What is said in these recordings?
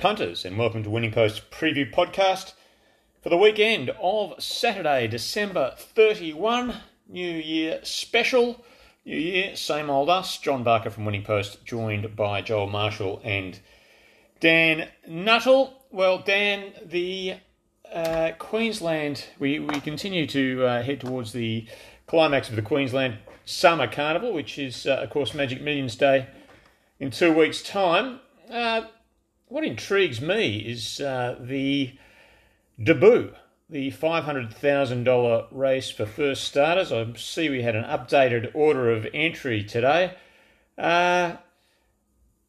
Punters, and welcome to Winning Post Preview Podcast for the weekend of Saturday, December 31, New Year special. New Year, same old us. John Barker from Winning Post, joined by Joel Marshall and Dan Nuttall. Well, Dan, the uh, Queensland, we, we continue to uh, head towards the climax of the Queensland Summer Carnival, which is, uh, of course, Magic Millions Day in two weeks' time. Uh, what intrigues me is uh, the debut, the $500,000 race for first starters. I see we had an updated order of entry today. Uh,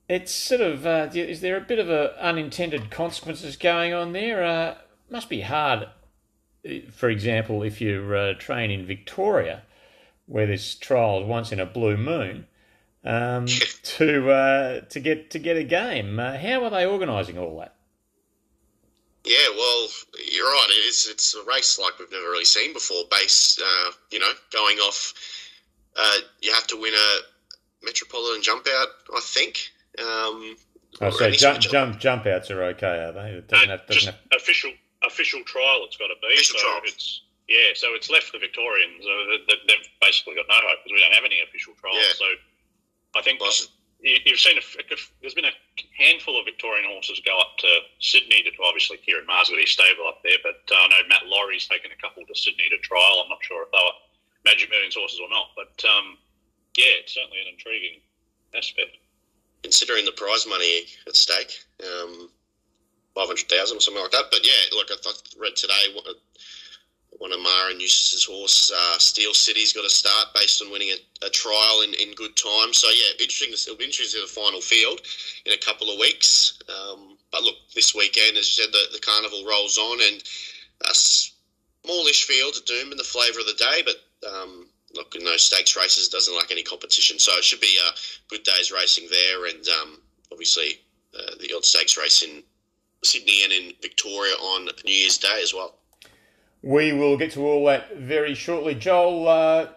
it's sort of, uh, is there a bit of a unintended consequences going on there? Uh, must be hard, for example, if you're uh, training in Victoria, where there's trials once in a blue moon um, to uh, to get to get a game. Uh, how are they organising all that? Yeah, well, you're right. It's it's a race like we've never really seen before. Base, uh, you know, going off. Uh, you have to win a metropolitan jump out, I think. Um, oh, so jump, jump jump outs are okay, are they? It doesn't have, doesn't have... official official trial. It's got to be. Official so trial. It's yeah. So it's left the Victorians. Uh, they've basically got no hope because we don't have any official trials. Yeah. So I think you've seen a, there's been a handful of Victorian horses go up to Sydney to obviously Ciaron Maher's got his stable up there, but uh, I know Matt Laurie's taken a couple to Sydney to trial. I'm not sure if they were Magic Millions horses or not, but um, yeah, it's certainly an intriguing aspect. considering the prize money at stake, um, five hundred thousand or something like that. But yeah, look, I, I read today one, one of Maher and Eustace's horse, uh, Steel City's got to start based on winning a, a trial in, in good time. So yeah, interesting. It'll be interesting to the final field in a couple of weeks. Um, but look, this weekend, as you said, the, the carnival rolls on and a smallish field at Doomben the flavour of the day, but. Um, Look, in those stakes races, doesn't like any competition, so it should be a good day's racing there, and um, obviously uh, the odd stakes race in Sydney and in Victoria on New Year's Day as well. We will get to all that very shortly. Joel, uh,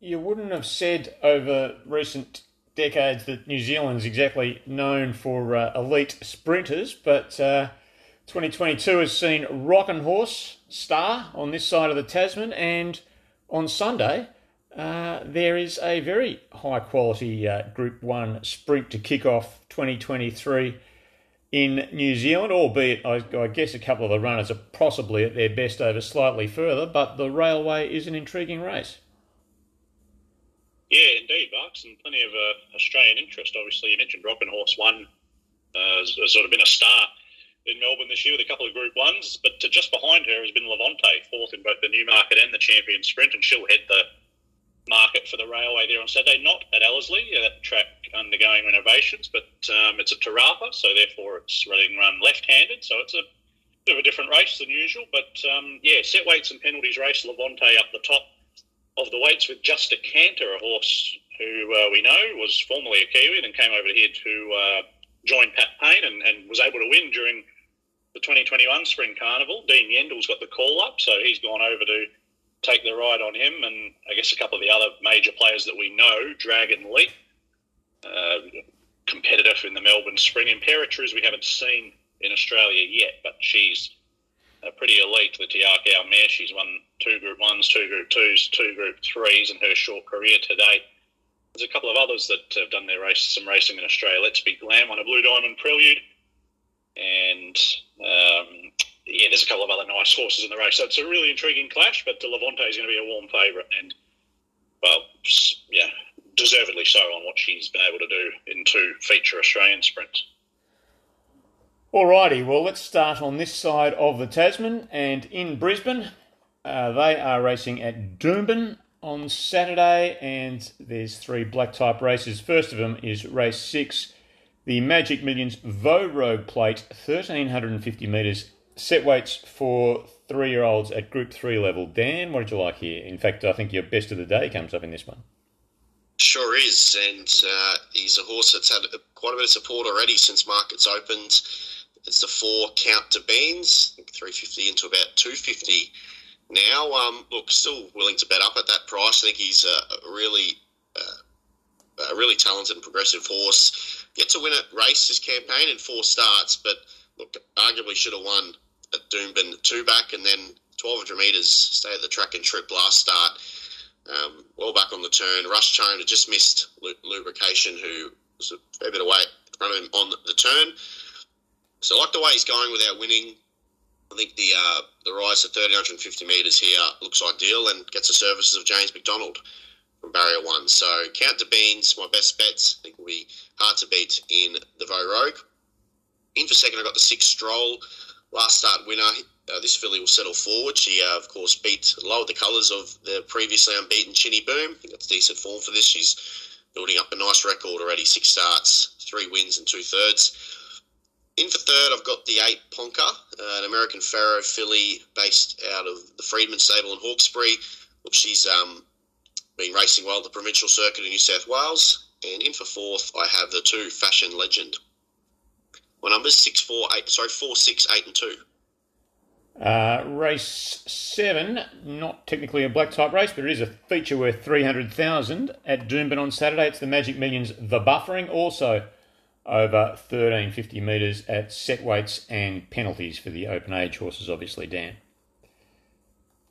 you wouldn't have said over recent decades that New Zealand's exactly known for uh, elite sprinters, but uh, 2022 has seen Roch 'N' Horse star on this side of the Tasman, and on Sunday uh, there is a very high quality uh, Group 1 sprint to kick off 2023 in New Zealand, albeit I, I guess a couple of the runners are possibly at their best over slightly further, but the railway is an intriguing race. Yeah, indeed, Bucks, and plenty of uh, Australian interest. Obviously, you mentioned Roch 'N' Horse One uh, has, has sort of been a star in Melbourne this year with a couple of Group Ones, but just behind her has been Levante, fourth in both the Newmarket and the Champion Sprint, and she'll head the market for the railway there on Saturday. Not at Ellerslie, uh, that track undergoing renovations, but um, it's at Te Rapa, so therefore it's running run left-handed, so it's a bit of a different race than usual. But um, yeah, set weights and penalties race, Levante up the top of the weights with Just a Canter, a horse who uh, we know was formerly a Kiwi, and came over here to uh, join Pat Payne and, and was able to win during the 2021 Spring Carnival. Dean Yendall's got the call up, so he's gone over to take the ride on him, and I guess a couple of the other major players that we know, Dragon Lee, uh, competitive in the Melbourne Spring. Imperatriz we haven't seen in Australia yet, but she's uh, pretty elite. The Te Akau mare, she's won two Group Ones, two Group Twos, two Group Threes in her short career today. There's a couple of others that have done their race, some racing in Australia. Let's be glam on a Blue Diamond Prelude, and um, yeah, there's a couple of other nice horses in the race. So it's a really intriguing clash, but the Levante is going to be a warm favourite, and well, yeah, deservedly so on what she's been able to do in two feature Australian sprints. Alrighty, well, let's start on this side of the Tasman and in Brisbane. Uh, they are racing at Doomben on Saturday, and there's three black type races. First of them is race six, the Magic Millions Rogue Plate, 1350 metres, set weights for three year olds at Group 3 level. Dan, what did you like here? In fact, I think your best of the day comes up in this one. Sure is, and uh, he's a horse that's had quite a bit of support already since markets opened. It's the four Count de Beans, think 350 into about 250 now. Um, look, still willing to bet up at that price. I think he's a, a really uh, a really talented and progressive horse. Yet to win a race this campaign in four starts, but look, arguably should have won at Doomben two back and then 1200 metres, stay at the track and trip last start. Um, well back on the turn. Rush Chone had just missed lubrication, who was a fair bit away in front of him on the turn. So I like the way he's going without winning. I think the uh, the rise to 1350 metres here looks ideal and gets the services of James McDonald from barrier one. So Count de Beans, my best bets. I think will be hard to beat in the Vo Rogue. In for second, I got the six Stroll, last start winner. Uh, this filly will settle forward. She, uh, of course, beat lowered the colours of the previously unbeaten Chinny Boom. I think that's decent form for this. She's building up a nice record already. Six starts, three wins, and two thirds. In for third, I've got the eight Ponca, uh, an American Pharoah filly based out of the Freedman stable in Hawkesbury. Look, she's um, been racing well at the provincial circuit in New South Wales. And in for fourth, I have the two Fashion Legend. My numbers six, four, eight. Sorry, four, six, eight, and two. Uh, race seven, not technically a black type race, but it is a feature worth three hundred thousand at Doomben on Saturday. It's the Magic Millions, the buffering, also over 1350 metres at set weights and penalties for the open age horses, obviously, Dan.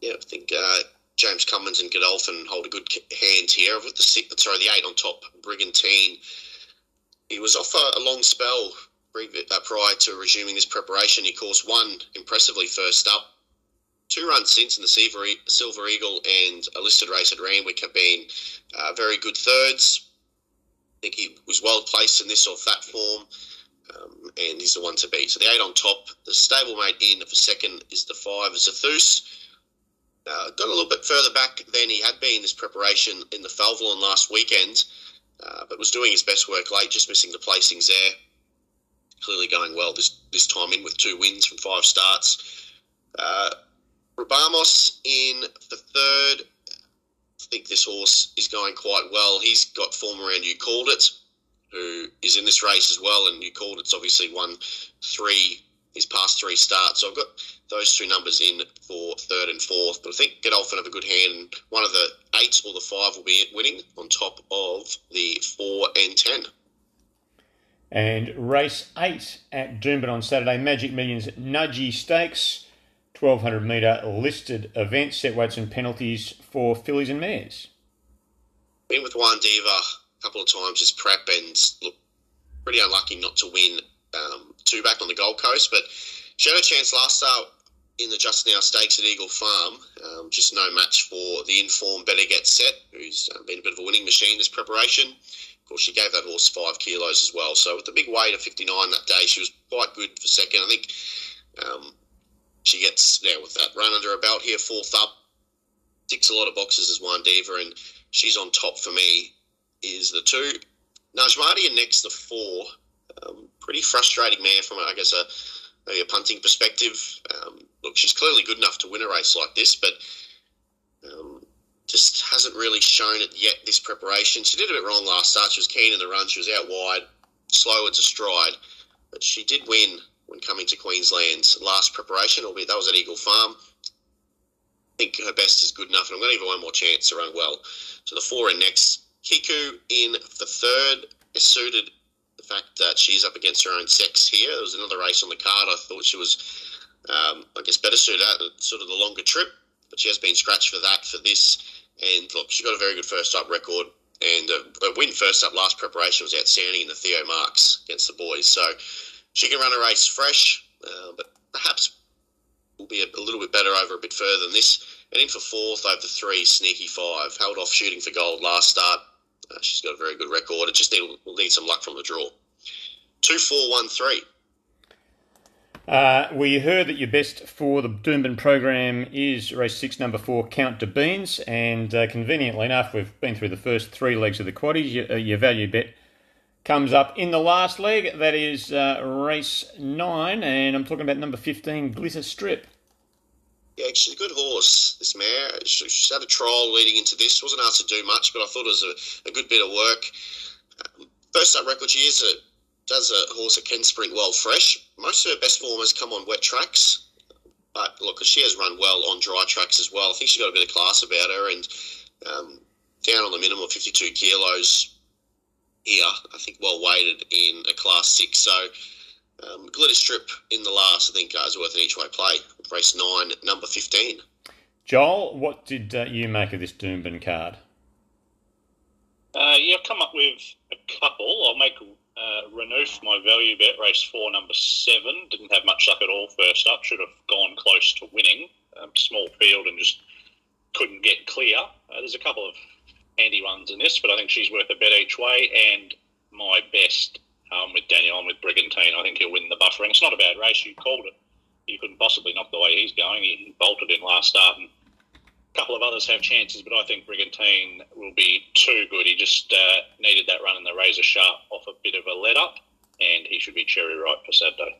Yeah, I think uh, James Cummins and Godolphin hold a good hand here. With the six, sorry, the eight on top, Brigantine. He was off a, a long spell prior to resuming his preparation. He course one impressively first up. Two runs since in the Silver, Eagle and a listed race at Randwick have been uh, very good thirds. I think he was well placed in this off that form, um, and he's the one to beat. So the eight on top, the stablemate in for second is the five Zathus. Uh, got a little bit further back than he had been this preparation in the Falvelon last weekend, uh, but was doing his best work late, just missing the placings there. Clearly going well this this time in with two wins from five starts. Uh, Rabamos in for third I think this horse is going quite well. He's got form around You Called It, who is in this race as well, and You Called It's obviously won three his past three starts. So I've got those two numbers in for third and fourth. But I think Godolphin have a good hand. One of the eights or the five will be winning on top of the four and ten. And race eight at Doomben on Saturday, Magic Millions Nudgy Stakes. 1200 metre listed event, set weights and penalties for fillies and mares. Been with Juan Diva a couple of times as prep and look pretty unlucky not to win um, two back on the Gold Coast, but she had a chance last start in the Just Now Stakes at Eagle Farm. Um, just no match for the informed Better Get Set, who's um, been a bit of a winning machine this preparation. Course, she gave that horse five kilos as well. So with the big weight of 59 that day, she was quite good for second. I think um, she gets there with that run under her belt here, fourth up. Ticks a lot of boxes as Juan Diva, and she's on top for me. Is the two Najmati and next the four. Um, pretty frustrating mare from I guess a maybe a punting perspective. Um, look, she's clearly good enough to win a race like this, but um, just hasn't really shown it yet. This preparation, she did a bit wrong last start. She was keen in the run. She was out wide, slow into stride, but she did win when coming to Queensland's last preparation, albeit that was at Eagle Farm. I think her best is good enough, and I'm going to give her one more chance to run well. So the four and next. Kiku in the third is suited the fact that she's up against her own sex here. There was another race on the card. I thought she was, um, I guess, better suited at sort of the longer trip, but she has been scratched for that for this. And look, she got a very good first up record. And a, a win first up last preparation was outstanding in the Theo Marks against the boys. So she can run a race fresh, uh, but perhaps will be a, a, little bit better over a bit further than this. And in for fourth over three, sneaky five. Held off shooting for gold last start. Uh, she's got a very good record. It just need, will need some luck from the draw. Two, four, one, three. Uh, we heard that your best for the Doomben program is race six, number four, Count de Beans, and uh, conveniently enough, we've been through the first three legs of the quaddies. Your, uh, your value bet comes up in the last leg. That is uh, race nine, and I'm talking about number 15, Glitter Strip. Yeah, she's a good horse, this mare. She's had a trial leading into this. Wasn't asked to do much, but I thought it was a, a good bit of work. Um, first up record, she is a, does a horse that can sprint well fresh. Most of her best form has come on wet tracks. But look, she has run well on dry tracks as well. I think she's got a bit of class about her, and um, down on the minimum of 52 kilos, here. I think well weighted in a Class Six. So um, Glitter Strip in the last, I think, uh, is worth an each way play. Race nine, number fifteen. Joel, what did uh, you make of this Doomben card? Uh, yeah, I've come up with a couple. I'll make uh, Renouf my value bet, race four, number seven. Didn't have much luck at all first up. Should have gone close to winning. Um, small field and just couldn't get clear. Uh, there's a couple of handy runs in this, but I think she's worth a bet each way. And my best um, with Daniel and with Brigantine, I think he'll win the buffering. It's not a bad race. You called it. You couldn't possibly knock the way he's going. He bolted in last start and couple of others have chances, but I think Brigantine will be too good. He just uh, needed that run in the razor sharp off a bit of a let up, and he should be cherry ripe for Saturday.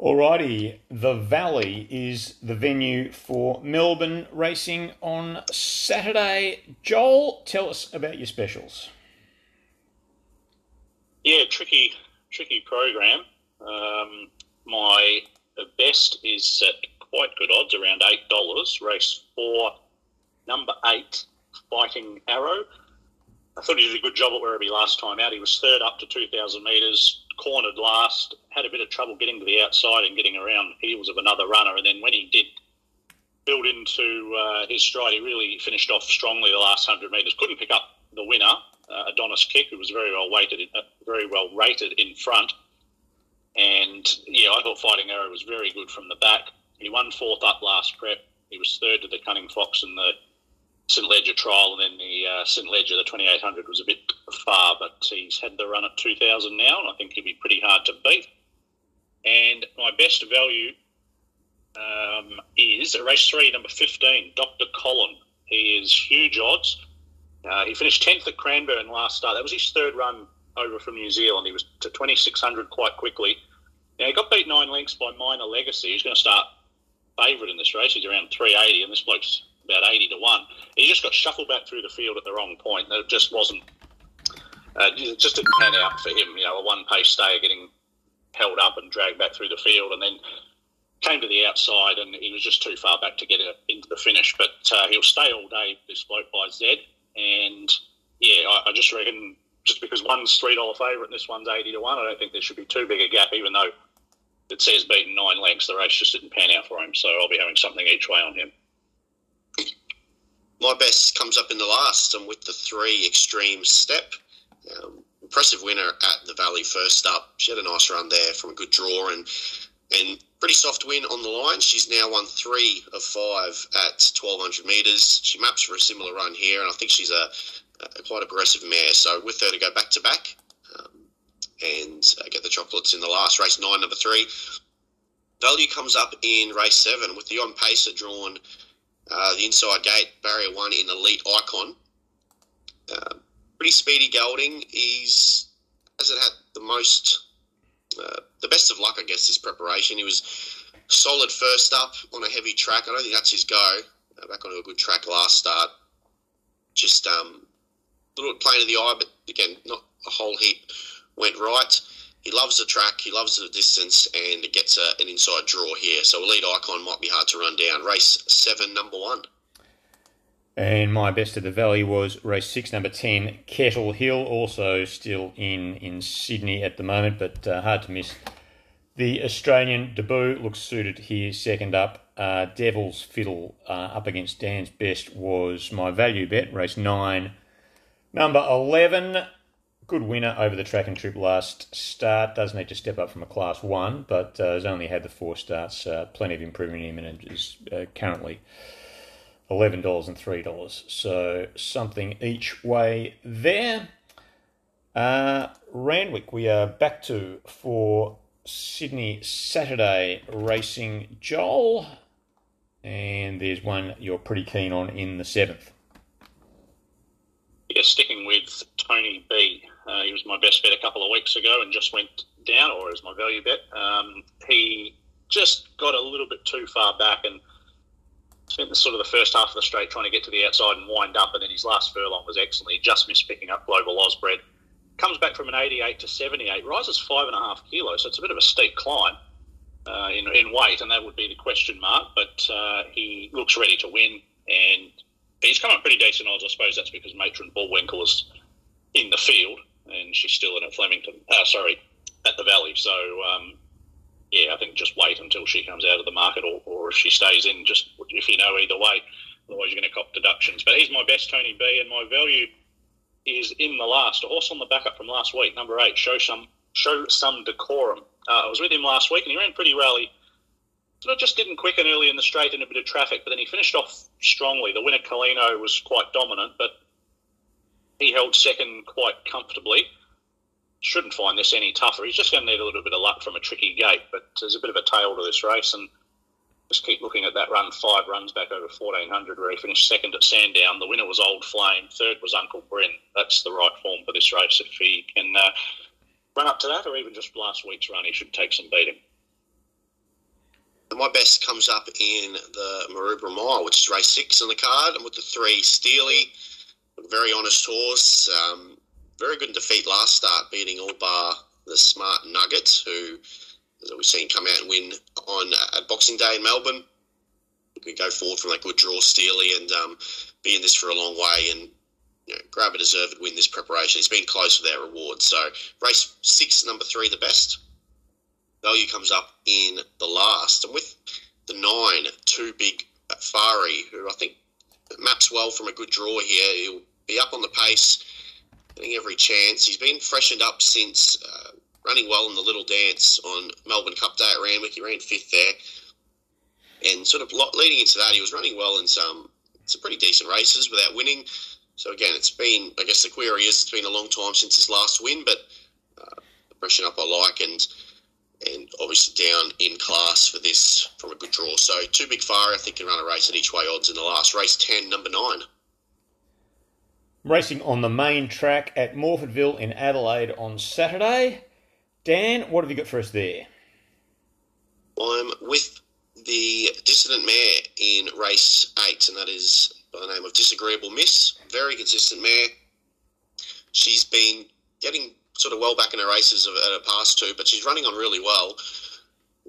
Alrighty, the Valley is the venue for Melbourne racing on Saturday. Joel, tell us about your specials. Yeah, tricky, tricky program. Um, my best is at quite good odds, around eight dollars. Race four, number eight, Fighting Arrow. I thought he did a good job at Werribee last time out. He was third up to 2,000 metres, cornered last, had a bit of trouble getting to the outside and getting around heels of another runner. And then when he did build into uh, his stride, he really finished off strongly the last 100 metres. Couldn't pick up the winner, uh, Adonis Kick, who was very well weighted, uh, very well rated in front. And yeah, I thought Fighting Arrow was very good from the back. He won fourth up last prep. He was third to the Cunning Fox in the St Leger trial, and then the uh, St Leger, the 2800, was a bit far, but he's had the run at 2000 now, and I think he'll be pretty hard to beat. And my best value um, is race three, number 15, Dr. Colin. He is huge odds. Uh, he finished 10th at Cranbourne last start. That was his third run over from New Zealand. He was to 2600 quite quickly. Now, he got beat nine lengths by Minor Legacy. He's going to start favourite in this race. He's around 380, and this bloke's about 80 to 1. He just got shuffled back through the field at the wrong point. It just wasn't, uh, it just didn't pan out for him. You know, a one pace stayer getting held up and dragged back through the field, and then came to the outside, and he was just too far back to get into the finish. But uh, he'll stay all day, this bloke by Zed. And yeah, I, I just reckon just because one's $3 favourite and this one's 80 to 1, I don't think there should be too big a gap, even though it says beaten nine lengths. The race just didn't pan out for him, so I'll be having something each way on him. My best comes up in the last, and with the three extreme step. Um, impressive winner at the Valley first up. She had a nice run there from a good draw and and pretty soft win on the line. She's now won three of five at 1200 metres. She maps for a similar run here, and I think she's a, a quite aggressive mare. So with her to go back to back, and uh, get the chocolates in the last race nine, number three. Value comes up in race seven with the on pacer drawn uh, the inside gate barrier one in elite icon. Uh, pretty speedy gelding. He's hasn't had the most uh, the best of luck, I guess, this preparation. He was solid first up on a heavy track. I don't think that's his go. Uh, back onto a good track last start. Just um, a little plain of the eye, but again, not a whole heap went right. He loves the track, he loves the distance, and it gets a, an inside draw here. So Elite Icon might be hard to run down. Race seven, number one. And my best of the valley was race six, number 10, Kettle Hill, also still in, in Sydney at the moment, but uh, hard to miss. The Australian debut looks suited here, second up. Uh, Devil's Fiddle uh, up against Dan's Best was my value bet, race nine. Number 11, good winner over the track and trip last start. Does need to step up from a class one, but uh, has only had the four starts. Uh, plenty of improvement in him, and is uh, currently eleven dollars and three dollars. So something each way there. Uh, Randwick, we are back to for Sydney Saturday racing. Joel, and there's one you're pretty keen on in the seventh. Yeah, sticking with Tony B. Uh, he was my best bet a couple of weeks ago and just went down, or as my value bet. Um, he just got a little bit too far back and spent the sort of the first half of the straight trying to get to the outside and wind up, and then his last furlong was excellent. He just missed picking up Global Ausbred. Comes back from an 88 to 78, rises five and a half kilos, so it's a bit of a steep climb uh, in, in weight, and that would be the question mark. But uh, he looks ready to win, and he's come up pretty decent odds. I suppose that's because Matron Bullwinkle has in the field, and she's still in at Flemington. Uh, sorry, at the Valley. So um, yeah, I think just wait until she comes out of the market, or, or if she stays in, just if you know either way. Otherwise, you're going to cop deductions. But he's my best Tony B, and my value is in the last. Horse on the backup from last week, number eight. Show some show some decorum. Uh, I was with him last week, and he ran pretty rally. It just didn't quicken early in the straight in a bit of traffic, but then he finished off strongly. The winner, Colino, was quite dominant, but he held second quite comfortably shouldn't find this any tougher. He's just going to need a little bit of luck from a tricky gate, but there's a bit of a tail to this race, and just keep looking at that run. Five runs back over 1400, where he finished second at Sandown. The winner was Old Flame. Third was Uncle Bryn. That's the right form for this race. If he can uh, run up to that, or even just last week's run, he should take some beating. My best comes up in the Maroubra Mile, which is race six on the card, and with the three Steely, very honest horse. Um, very good defeat last start, beating all bar the smart Nuggets, who as we've seen come out and win on uh, at Boxing Day in Melbourne. We go forward from that good draw, Steely, and um, be in this for a long way and you know, grab a deserved win this preparation. It's been close with our rewards. So race six, number three, the best. Value comes up in the last. And with the nine, two big Fari, who I think maps well from a good draw here. He'll be up on the pace getting every chance. He's been freshened up since uh, running well in the Little Dance on Melbourne Cup Day at Randwick. He ran fifth there, and sort of leading into that, he was running well in some some pretty decent races without winning. So again, it's been I guess the query is it's been a long time since his last win, but uh, freshen up I like and. And obviously down in class for this from a good draw. So two big fire, I think, can run a race at each way odds in the last race ten, number nine. Racing on the main track at Morphettville in Adelaide on Saturday. Dan, what have you got for us there? I'm with the Dissident Mare in race eight, and that is by the name of Disagreeable Miss. Very consistent mare. She's been getting sort of well back in her races at her past two, but she's running on really well.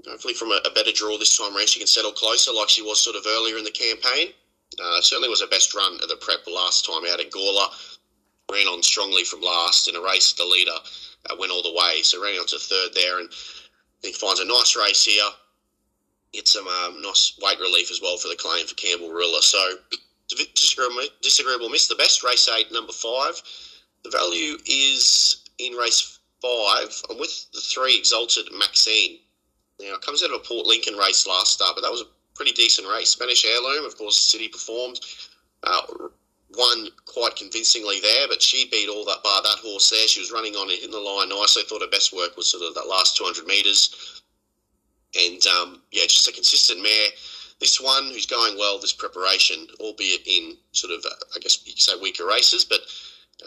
Hopefully, from a, a better draw this time around, she can settle closer like she was sort of earlier in the campaign. Uh, certainly was her best run of the prep last time out at Gawler. Ran on strongly from last in a race. The leader uh, went all the way, so ran on to third there, and I think finds a nice race here. Get some um, nice weight relief as well for the claim for Campbell Rilla. So disagreeable, disagreeable miss. The best race eight, number five. The value is in race five. I'm with the three Exalted Maxine. Now it comes out of a Port Lincoln race last start, but that was a pretty decent race. Spanish Heirloom, of course, City performed. Uh, won quite convincingly there, but she beat all that bar that horse there. She was running on it in the line nicely. Thought her best work was sort of that last 200 metres. And um, yeah, just a consistent mare. This one who's going well this preparation, albeit in sort of, uh, I guess you could say weaker races, but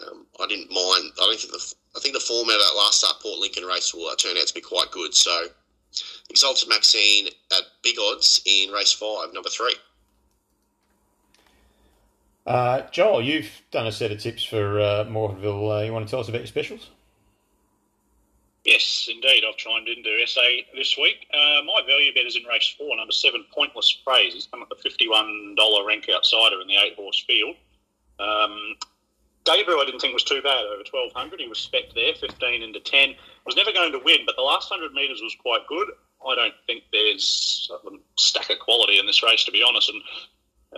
um, I didn't mind. I don't think the I think the form of that last start Port Lincoln race will uh, turn out to be quite good. So Exalted Maxine at big odds in race five, number three. Uh, Joel, you've done a set of tips for uh, Morphettville. Uh, you want to tell us about your specials? Yes, indeed. I've chimed into SA this week. Uh, my value bet is in race four, number seven, Pointless Praise. He's come at the $51 rank outsider in the eight horse field. Um, debut I didn't think was too bad over 1200. He was spec there, 15 into 10. Was never going to win, but the last 100 metres was quite good. I don't think there's a stack of quality in this race, to be honest. And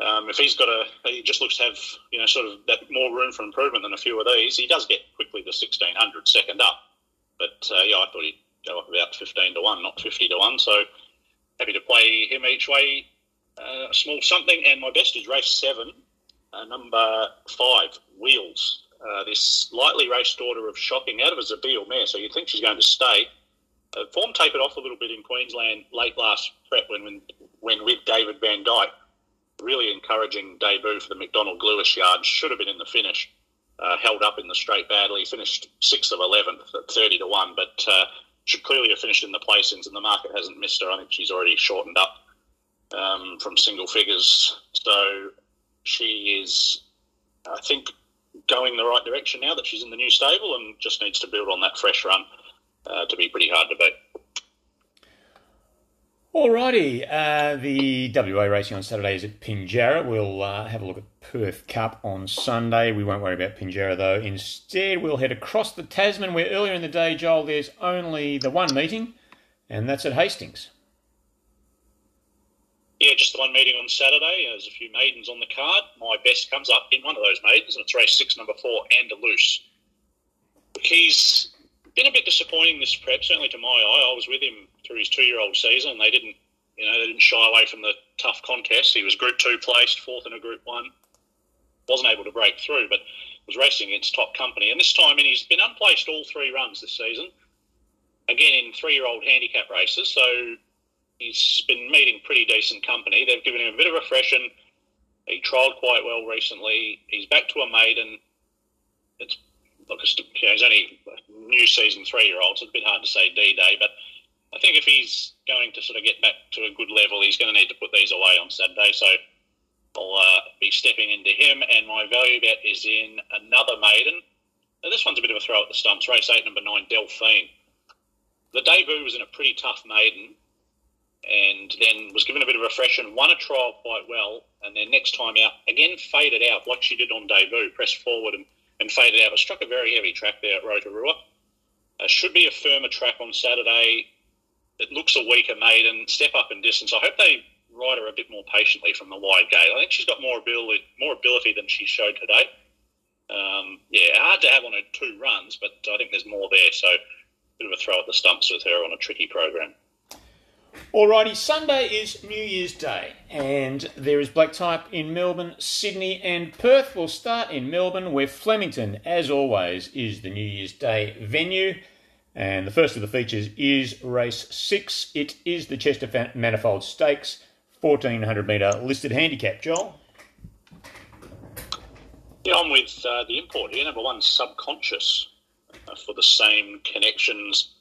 um, if he's got a, he just looks to have, you know, sort of that more room for improvement than a few of these. He does get quickly to 1600 second up. But uh, yeah, I thought he'd go up about 15 to 1, not 50 to 1. So happy to play him each way, uh, a small something. And my best is race seven, uh, number five, Wheels. Uh, this lightly raced daughter of Shocking out of a Zabeel mare, so you'd think she's going to stay. Uh, form tapered off a little bit in Queensland late last prep when, when, when with David Vandyke, Really encouraging debut for the McDonald Lewis yard. Should have been in the finish. Uh, held up in the straight badly. Finished 6th of 11th at 30 to 1, but uh, should clearly have finished in the placings, and the market hasn't missed her. I think she's already shortened up um, from single figures. So she is, I think, going the right direction now that she's in the new stable and just needs to build on that fresh run uh, to be pretty hard to beat. Alrighty, uh, the WA racing on Saturday is at Pinjarra. We'll uh, have a look at Perth Cup on Sunday. We won't worry about Pinjarra though. Instead, we'll head across the Tasman where earlier in the day, Joel, there's only the one meeting, and that's at Hastings. Yeah, just the one meeting on Saturday. There's a few maidens on the card. My best comes up in one of those maidens, and it's race six, number four, Andalus. He's been a bit disappointing this prep, certainly to my eye. I was with him through his two-year-old season, they didn't, you know, they didn't shy away from the tough contest. He was Group Two placed, fourth in a Group One, wasn't able to break through, but was racing against top company. And this time, and he's been unplaced all three runs this season. Again, in three-year-old handicap races, so he's been meeting pretty decent company. They've given him a bit of a freshen. He trialled quite well recently. He's back to a maiden. It's look, you know, he's only new season three year old, so it's a bit hard to say D Day, but I think if he's going to sort of get back to a good level, he's going to need to put these away on Saturday. So I'll uh, be stepping into him, and my value bet is in another maiden. Now, this one's a bit of a throw at the stumps. Race eight, number nine, Delphine. The debut was in a pretty tough maiden, and then was given a bit of a freshen, won a trial quite well, and then next time out, again faded out like she did on debut, pressed forward and and faded out. But struck a very heavy track there at Rotorua. Uh, should be a firmer track on Saturday. It looks a weaker maiden. Step up in distance. I hope they ride her a bit more patiently from the wide gate. I think she's got more ability, more ability than she showed today. Um, yeah, hard to have on her two runs, but I think there's more there. So, a bit of a throw at the stumps with her on a tricky program. Alrighty, Sunday is New Year's Day, and there is black type in Melbourne, Sydney, and Perth. We'll start in Melbourne, where Flemington, as always, is the New Year's Day venue. And the first of the features is race six. It is the Chester Manifold Stakes, 1400 metre listed handicap. Joel? Yeah, I'm with uh, the import here. Number one, Subconscious, uh, for the same connections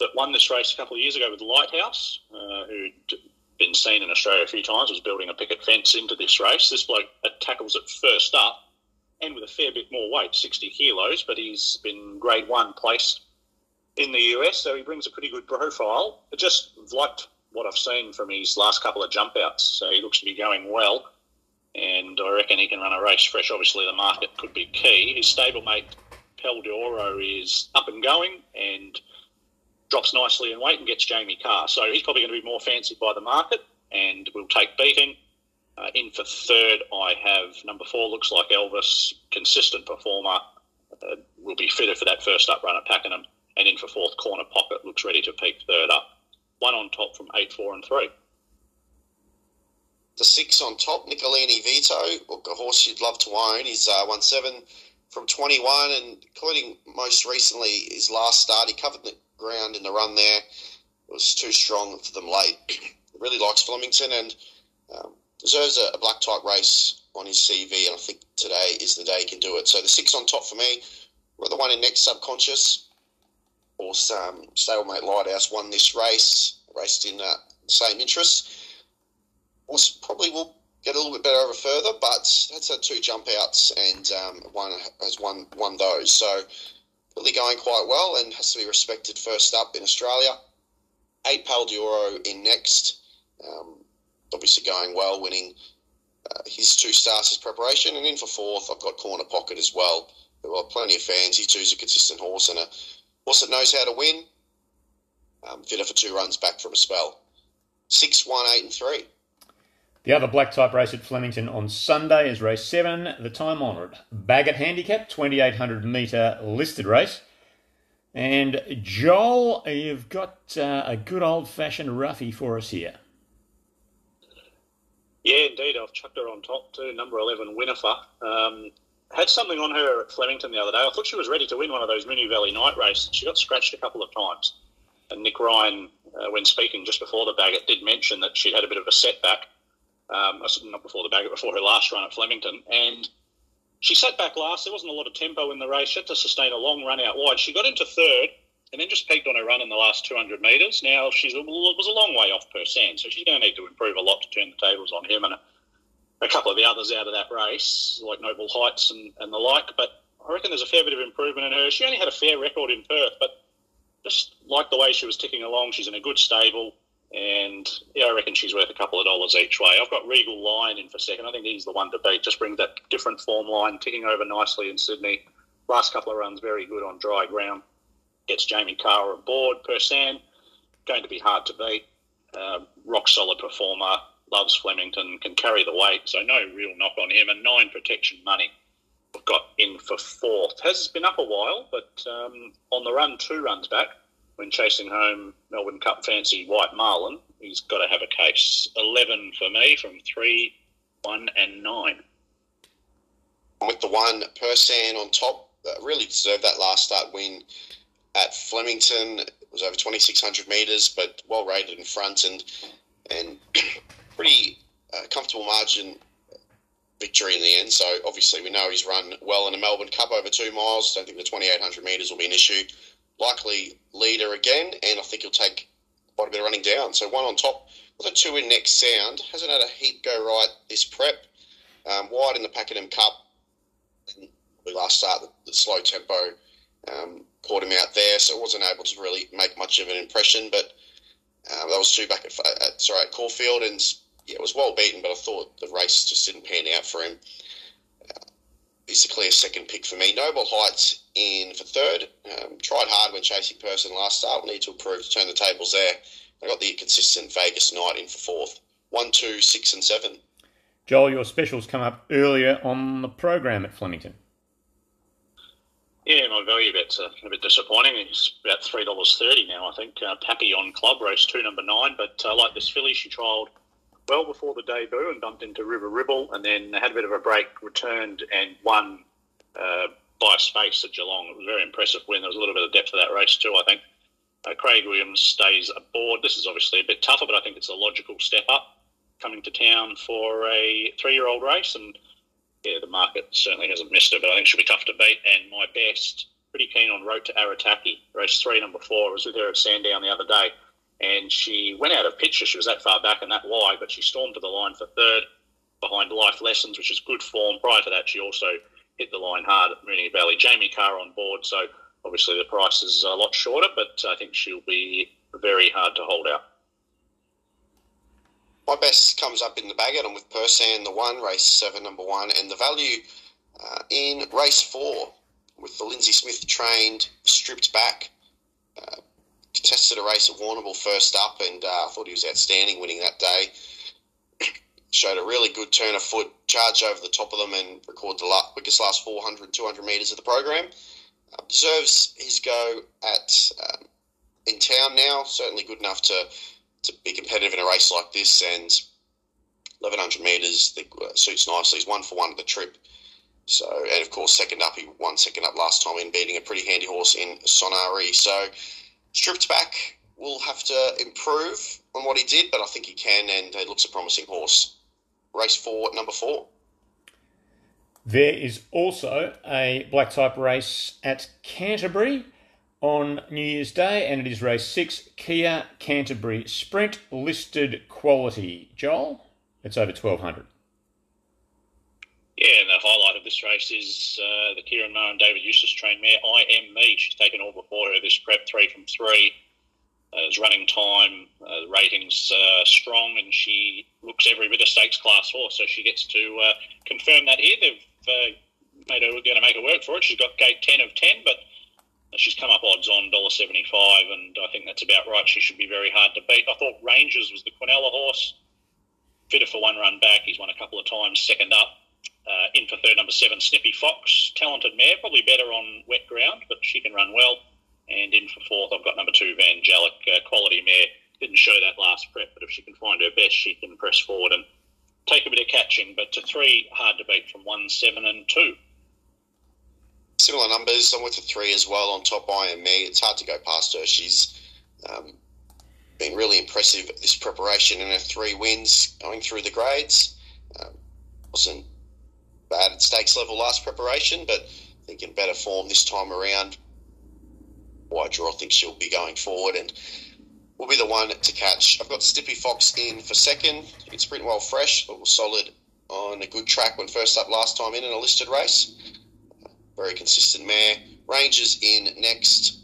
that won this race a couple of years ago with Lighthouse, uh, who'd been seen in Australia a few times, was building a picket fence into this race. This bloke tackles it first up and with a fair bit more weight, 60 kilos, but he's been grade one placed in the US, so he brings a pretty good profile. I just liked what I've seen from his last couple of jump outs, so he looks to be going well. And I reckon he can run a race fresh. Obviously, the market could be key. His stablemate, Pel d'Oro, is up and going, and drops nicely in weight and gets Jamie Kah. So he's probably going to be more fancied by the market and will take beating. Uh, in for third, I have number four, looks like Elvis, consistent performer, uh, will be fitted for that first up run at Pakenham. And in for fourth, Corner Pocket looks ready to peak third up. One on top from eight, four, and three. The six on top, Nicolini Vito, a horse you'd love to own, is uh, one seven from 21, and including most recently his last start, he covered the ground in the run there. It was too strong for them late. really likes Flemington and um, deserves a, a, black type race on his CV, and I think today is the day he can do it. So the six on top for me. We're the one in next subconscious. Or um, stablemate Lighthouse won this race, raced in uh, the same interest. Was probably will get a little bit better over further, but that's had two jump outs and um, one has won won those. So really going quite well and has to be respected first up in Australia. Eight Pal d'Oro in next. Um, obviously going well, winning uh, his two starts as preparation. And in for fourth, I've got Corner Pocket as well. There are plenty of fans. He too's a consistent horse and a horse that knows how to win. Um, fitter for two runs back from a spell. Six, one, eight, and three. The other black type race at Flemington on Sunday is race seven, the time honoured Bagot Handicap, 2800 metre listed race. And Joel, you've got uh, a good old fashioned roughie for us here. Yeah, indeed. I've chucked her on top too. Number 11, Winnifer. Um, had something on her at Flemington the other day. I thought she was ready to win one of those Moonee Valley night races. She got scratched a couple of times. And Nick Ryan, uh, when speaking just before the Bagot, did mention that she'd had a bit of a setback um, not before the Bagot, before her last run at Flemington. And she sat back last. There wasn't a lot of tempo in the race. She had to sustain a long run out wide. She got into third and then just peaked on her run in the last 200 metres. Now, she was a long way off Persan, so she's going to need to improve a lot to turn the tables on him and a, a couple of the others out of that race, like Noble Heights and, and the like. But I reckon there's a fair bit of improvement in her. She only had a fair record in Perth, but just like the way she was ticking along, she's in a good stable And yeah, I reckon she's worth a couple of dollars each way. I've got Regal Lion in for second. I think he's the one to beat. Just brings that different form line, ticking over nicely in Sydney. Last couple of runs, very good on dry ground. Gets Jamie Kah aboard. board. Persan, going to be hard to beat. Uh, rock solid performer. Loves Flemington. Can carry the weight. So no real knock on him. And nine protection money. We've got in for fourth. Has been up a while, but um, on the run, two runs back when chasing home Melbourne Cup fancy White Marlin, he's got to have a case. 11 for me from 3, 1 and 9. With the one Persan on top, uh, really deserved that last start win at Flemington. It was over 2,600 metres, but well rated in front and and pretty uh, comfortable margin victory in the end. So obviously we know he's run well in the Melbourne Cup over two miles. Don't think the 2,800 metres will be an issue likely leader again, and I think he'll take quite a bit of running down. So one on top with a two in next sound. Hasn't had a heat go right this prep. Um, wide in the Pakenham Cup. We last start the, the slow tempo um, caught him out there, so wasn't able to really make much of an impression. But um, that was two back at, at sorry at Caulfield, and yeah, it was well beaten. But I thought the race just didn't pan out for him is a clear second pick for me. Noble Heights in for third. Um, tried hard when chasing Persan last start. We need to improve to turn the tables there. I got the consistent Vegas Knight in for fourth. One, two, six, and seven. Joel, your specials come up earlier on the program at Flemington. Yeah, my value bet's a, a bit disappointing. It's about three dollars thirty now. I think uh, Pappy on club race two, number nine. But I uh, like this filly. She trialled well before the debut and bumped into River Ribble, and then had a bit of a break, returned and won uh, by space at Geelong. It was a very impressive win. There was a little bit of depth to that race too, I think. Uh, Craig Williams stays aboard. This is obviously a bit tougher, but I think it's a logical step up coming to town for a three-year-old race, and yeah, the market certainly hasn't missed it, but I think she'll be tough to beat. And my best, pretty keen on Road to Arataki, race three, number four. I was with her at Sandown the other day and she went out of picture. She was that far back and that wide, but she stormed to the line for third behind Life Lessons, which is good form. Prior to that, she also hit the line hard at Moonee Valley. Jamie Kah on board, so obviously the price is a lot shorter, but I think she'll be very hard to hold out. My best comes up in the Bagot. I'm with Persan, the one, race seven, number one, and the value uh, in race four with the Lindsay Smith trained, stripped back. Uh, contested a race at Warrnambool first up, and uh, thought he was outstanding winning that day. Showed a really good turn of foot, charged over the top of them, and recorded the quickest last 400, 200 metres of the program. Uh, deserves his go at um, in town now. Certainly good enough to to be competitive in a race like this, and 1100 metres uh, suits nicely. He's one for one at the trip. So, and of course, second up, he won second up last time in beating a pretty handy horse in Sonari. So, stripped back will have to improve on what he did, but I think he can, and it looks a promising horse. Race four, number four. There is also a black type race at Canterbury on New Year's Day, and it is race six Kia Canterbury Sprint listed quality. Joel, it's over 1200. Yeah, and the highlight of this race is uh, the Ciaron Maher and David Eustace trained mare, I Am Me. She's taken all before her this prep, three from three. Uh, running time, uh, ratings uh, strong, and she looks every bit a stakes class horse. So she gets to uh, confirm that here. They've uh, made her, going to make her work for it. She's got gate 10 of 10, but she's come up odds on $1.75, and I think that's about right. She should be very hard to beat. I thought Rangers was the Quinella horse. Fitter for one run back. He's won a couple of times, second up. Uh, in for third, number seven, Snippy Fox. Talented mare, probably better on wet ground, but she can run well. And in for fourth, I've got number two, Vangelic, uh, quality mare. Didn't show that last prep, but if she can find her best, she can press forward and take a bit of catching. But to three, hard to beat from one, seven, and two. Similar numbers. I'm with the three as well on top. I am me. It's hard to go past her. She's um, been really impressive this preparation and her three wins going through the grades. Um, wasn't bad at stakes level last preparation, but I think in better form this time around. Wide draw, I think she'll be going forward and will be the one to catch. I've got Stippy Fox in for second. It's pretty well fresh, but was solid on a good track when first up last time in in a listed race. Very consistent mare. Rangers in next.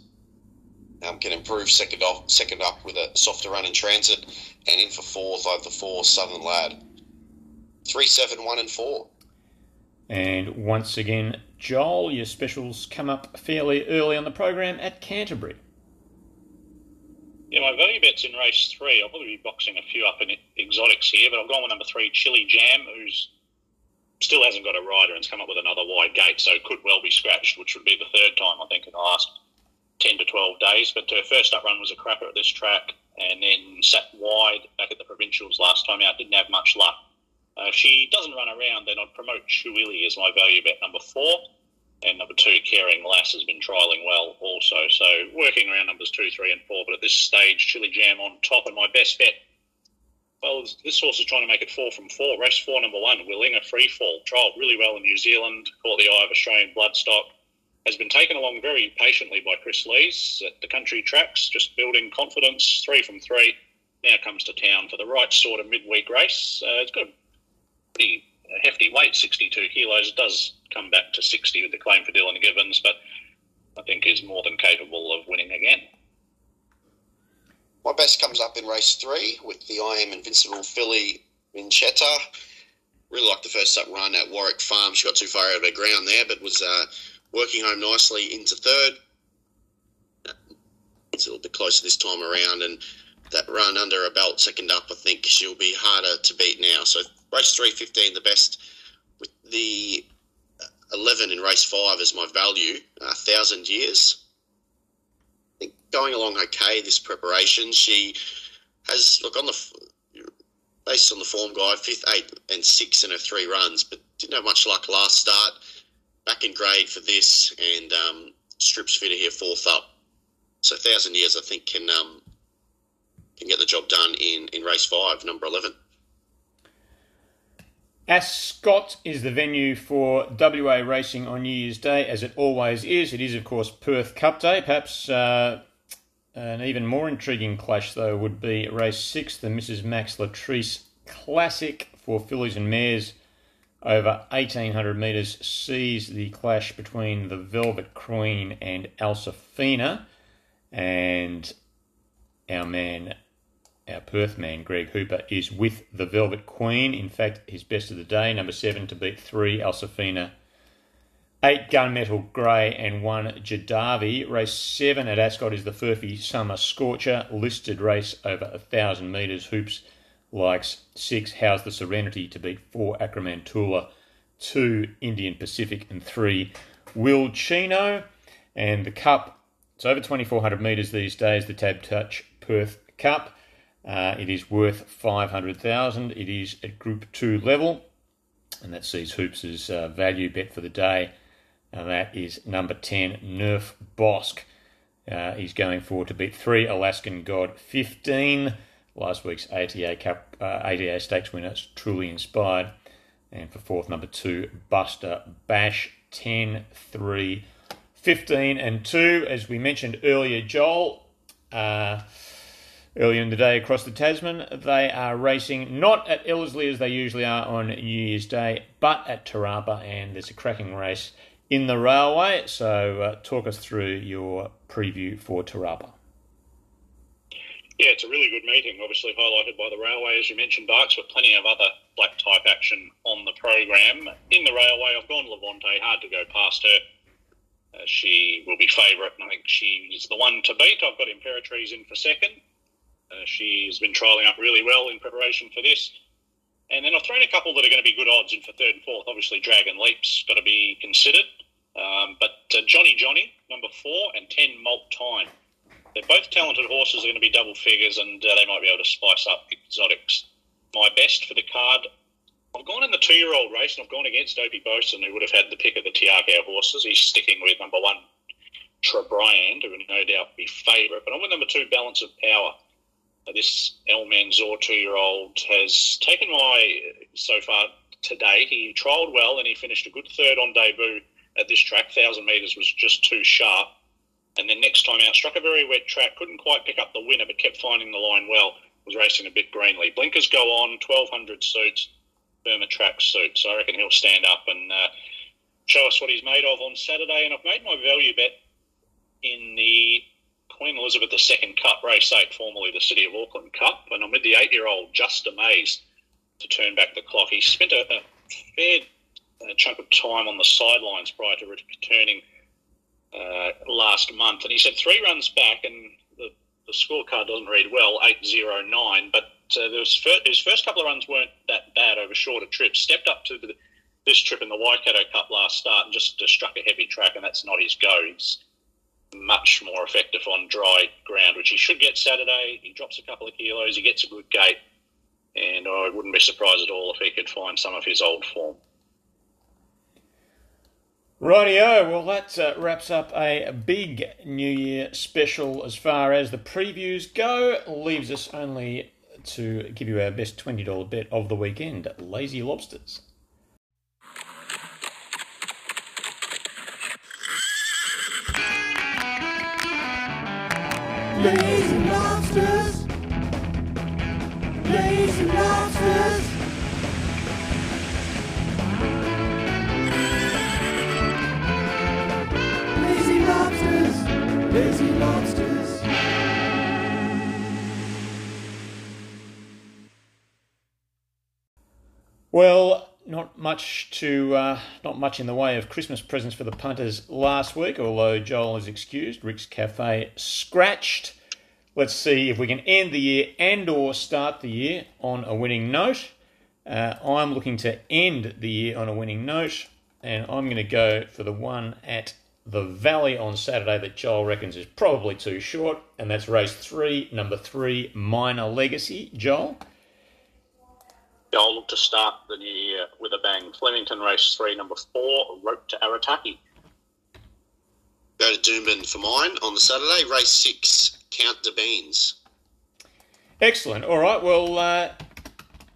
um, can improve second off, second up with a softer run in transit, and in for fourth over the four Southern Lad. Three, seven, one, and four. And once again, Joel, your specials come up fairly early on the program at Canterbury. Yeah, my value bet's in race three. I'll probably be boxing a few up in exotics here, but I've gone with number three, Chili Jam, who's still hasn't got a rider and's come up with another wide gate, so could well be scratched, which would be the third time I think in the last ten to twelve days. But her first up run was a crapper at this track, and then sat wide back at the provincials last time out. Didn't have much luck. Uh, she doesn't run around, then I'd promote Chuili as my value bet number four. And number two, Caring Lass has been trialling well also. So working around numbers two, three, and four. But at this stage, Chili Jam on top. And my best bet, well, this horse is trying to make it four from four. Race four, number one, Willinga Free Fall. Trialled really well in New Zealand. Caught the eye of Australian bloodstock. Has been taken along very patiently by Chris Lees at the country tracks, just building confidence. Three from three. Now comes to town for the right sort of midweek race. Uh, it's got a pretty hefty weight, 62 kilos. Does come back to 60 with the claim for Dylan Gibbons, but I think is more than capable of winning again. My best comes up in race three with the I Am Invincible filly Minchetta. Really liked the first up run at Warwick Farm. She got too far out of her ground there, but was uh, working home nicely into third. It's a little bit closer this time around, and that run under a belt second up, I think she'll be harder to beat now. So race three, 15, the best. With the 11 in race five as my value, a thousand years. I think going along okay this preparation. She has look on the based on the form guide, fifth, eight, and six in her three runs, but didn't have much luck last start. Back in grade for this, and um, strips fitter here fourth up. So thousand years, I think can um, can get the job done in in race five, number eleven. Ascot is the venue for WA racing on New Year's Day, as it always is. It is, of course, Perth Cup Day. Perhaps uh, an even more intriguing clash, though, would be race six, the Mrs. Max Latrice Classic for fillies and mares over 1800 metres, sees the clash between the Velvet Queen and Alsafina. And our man our Perth man, Greg Hooper, is with the Velvet Queen. In fact, his best of the day, number seven to beat three, Alsafina. Eight Gunmetal Grey and one Jadavi. Race seven at Ascot is the Furphy Summer Scorcher. Listed race over a thousand metres. Hoops likes six. How's the Serenity to beat four Acromantula, two Indian Pacific, and three Will Chino. And the Cup, it's over 2,400 metres these days, the Tab Touch Perth Cup. Uh, it is worth 500,000. It is at Group 2 level, and that sees Hoops' uh, value bet for the day. And that is number 10, Nerf Bosk. Uh, he's going forward to beat 3, Alaskan God 15. Last week's ATA Cup, uh, ATA Stakes winner, truly inspired. And for fourth, number 2, Buster Bash 10, 3, 15, and 2. As we mentioned earlier, Joel. Earlier in the day across the Tasman. They are racing not at Ellerslie as they usually are on New Year's Day, but at Te Rapa, and there's a cracking race in the railway. So, uh, talk us through your preview for Te Rapa. Yeah, it's a really good meeting, obviously highlighted by the railway, as you mentioned, Barks, but plenty of other black type action on the program. In the railway, I've gone Levante, hard to go past her. Uh, she will be favourite, and I think she's the one to beat. I've got Imperatriz in for second. Uh, she's been trialling up really well in preparation for this. And then I've thrown a couple that are going to be good odds in for third and fourth. Obviously, Dragon Leap's got to be considered. Um, but uh, Johnny Johnny, number four, and 10 Malt Time. They're both talented horses. They're going to be double figures, and uh, they might be able to spice up exotics. My best for the card, I've gone in the two-year-old race, and I've gone against Opie Bosson, who would have had the pick of the Te Akau horses. He's sticking with number one, Trebriand, who will no doubt be favourite. But I'm with number two, Balance of Power this Almanzor two year old has taken my so far to date. He trialled well and he finished a good third on debut at this track. Thousand metres was just too sharp. And then next time out, struck a very wet track, couldn't quite pick up the winner, but kept finding the line well. Was racing a bit greenly. Blinkers go on, 1200 suits, Burma track suits. So I reckon he'll stand up and uh, show us what he's made of on Saturday. And I've made my value bet in the Queen Elizabeth II Cup, race eight, formerly the City of Auckland Cup, and with the eight-year-old Just amazed to turn back the clock. He spent a, a fair uh, chunk of time on the sidelines prior to returning uh, last month, and he said three runs back, and the, the scorecard doesn't read well, eight zero nine, but uh, his first couple of runs weren't that bad over shorter trips. Stepped up to the, this trip in the Waikato Cup last start and just uh, struck a heavy track, and that's not his go. He's much more effective on dry ground, which he should get Saturday. He drops a couple of kilos, he gets a good gait, and I wouldn't be surprised at all if he could find some of his old form. Rightio, well, that uh, wraps up a big New Year special as far as the previews go. Leaves us only to give you our best $20 bet of the weekend Lazy Lobsters. Lazy lobsters. Lazy lobsters. Lazy lobsters. Lazy lobsters. Well, much to uh, not much in the way of Christmas presents for the punters last week. Although Joel is excused, Rick's Cafe scratched. Let's see if we can end the year and/or start the year on a winning note. Uh, I'm looking to end the year on a winning note, and I'm going to go for the one at the Valley on Saturday that Joel reckons is probably too short, and that's race three, number three, Minor Legacy. Joel. I'll to start the new year with a bang. Flemington race three, number four, Rope to Arataki. Go to Doomben for mine on the Saturday. Race six, Count de Beans. Excellent. All right. Well, uh,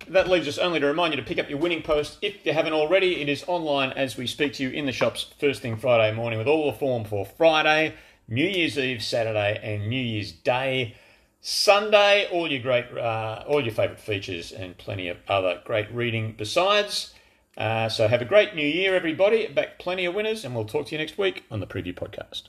that leaves us only to remind you to pick up your winning post if you haven't already. It is online as we speak to you in the shops first thing Friday morning with all the form for Friday, New Year's Eve, Saturday, and New Year's Day. Sunday, all your great, uh, all your favourite features, and plenty of other great reading besides. Uh, so have a great new year, everybody. Back plenty of winners, and we'll talk to you next week on the Preview Podcast.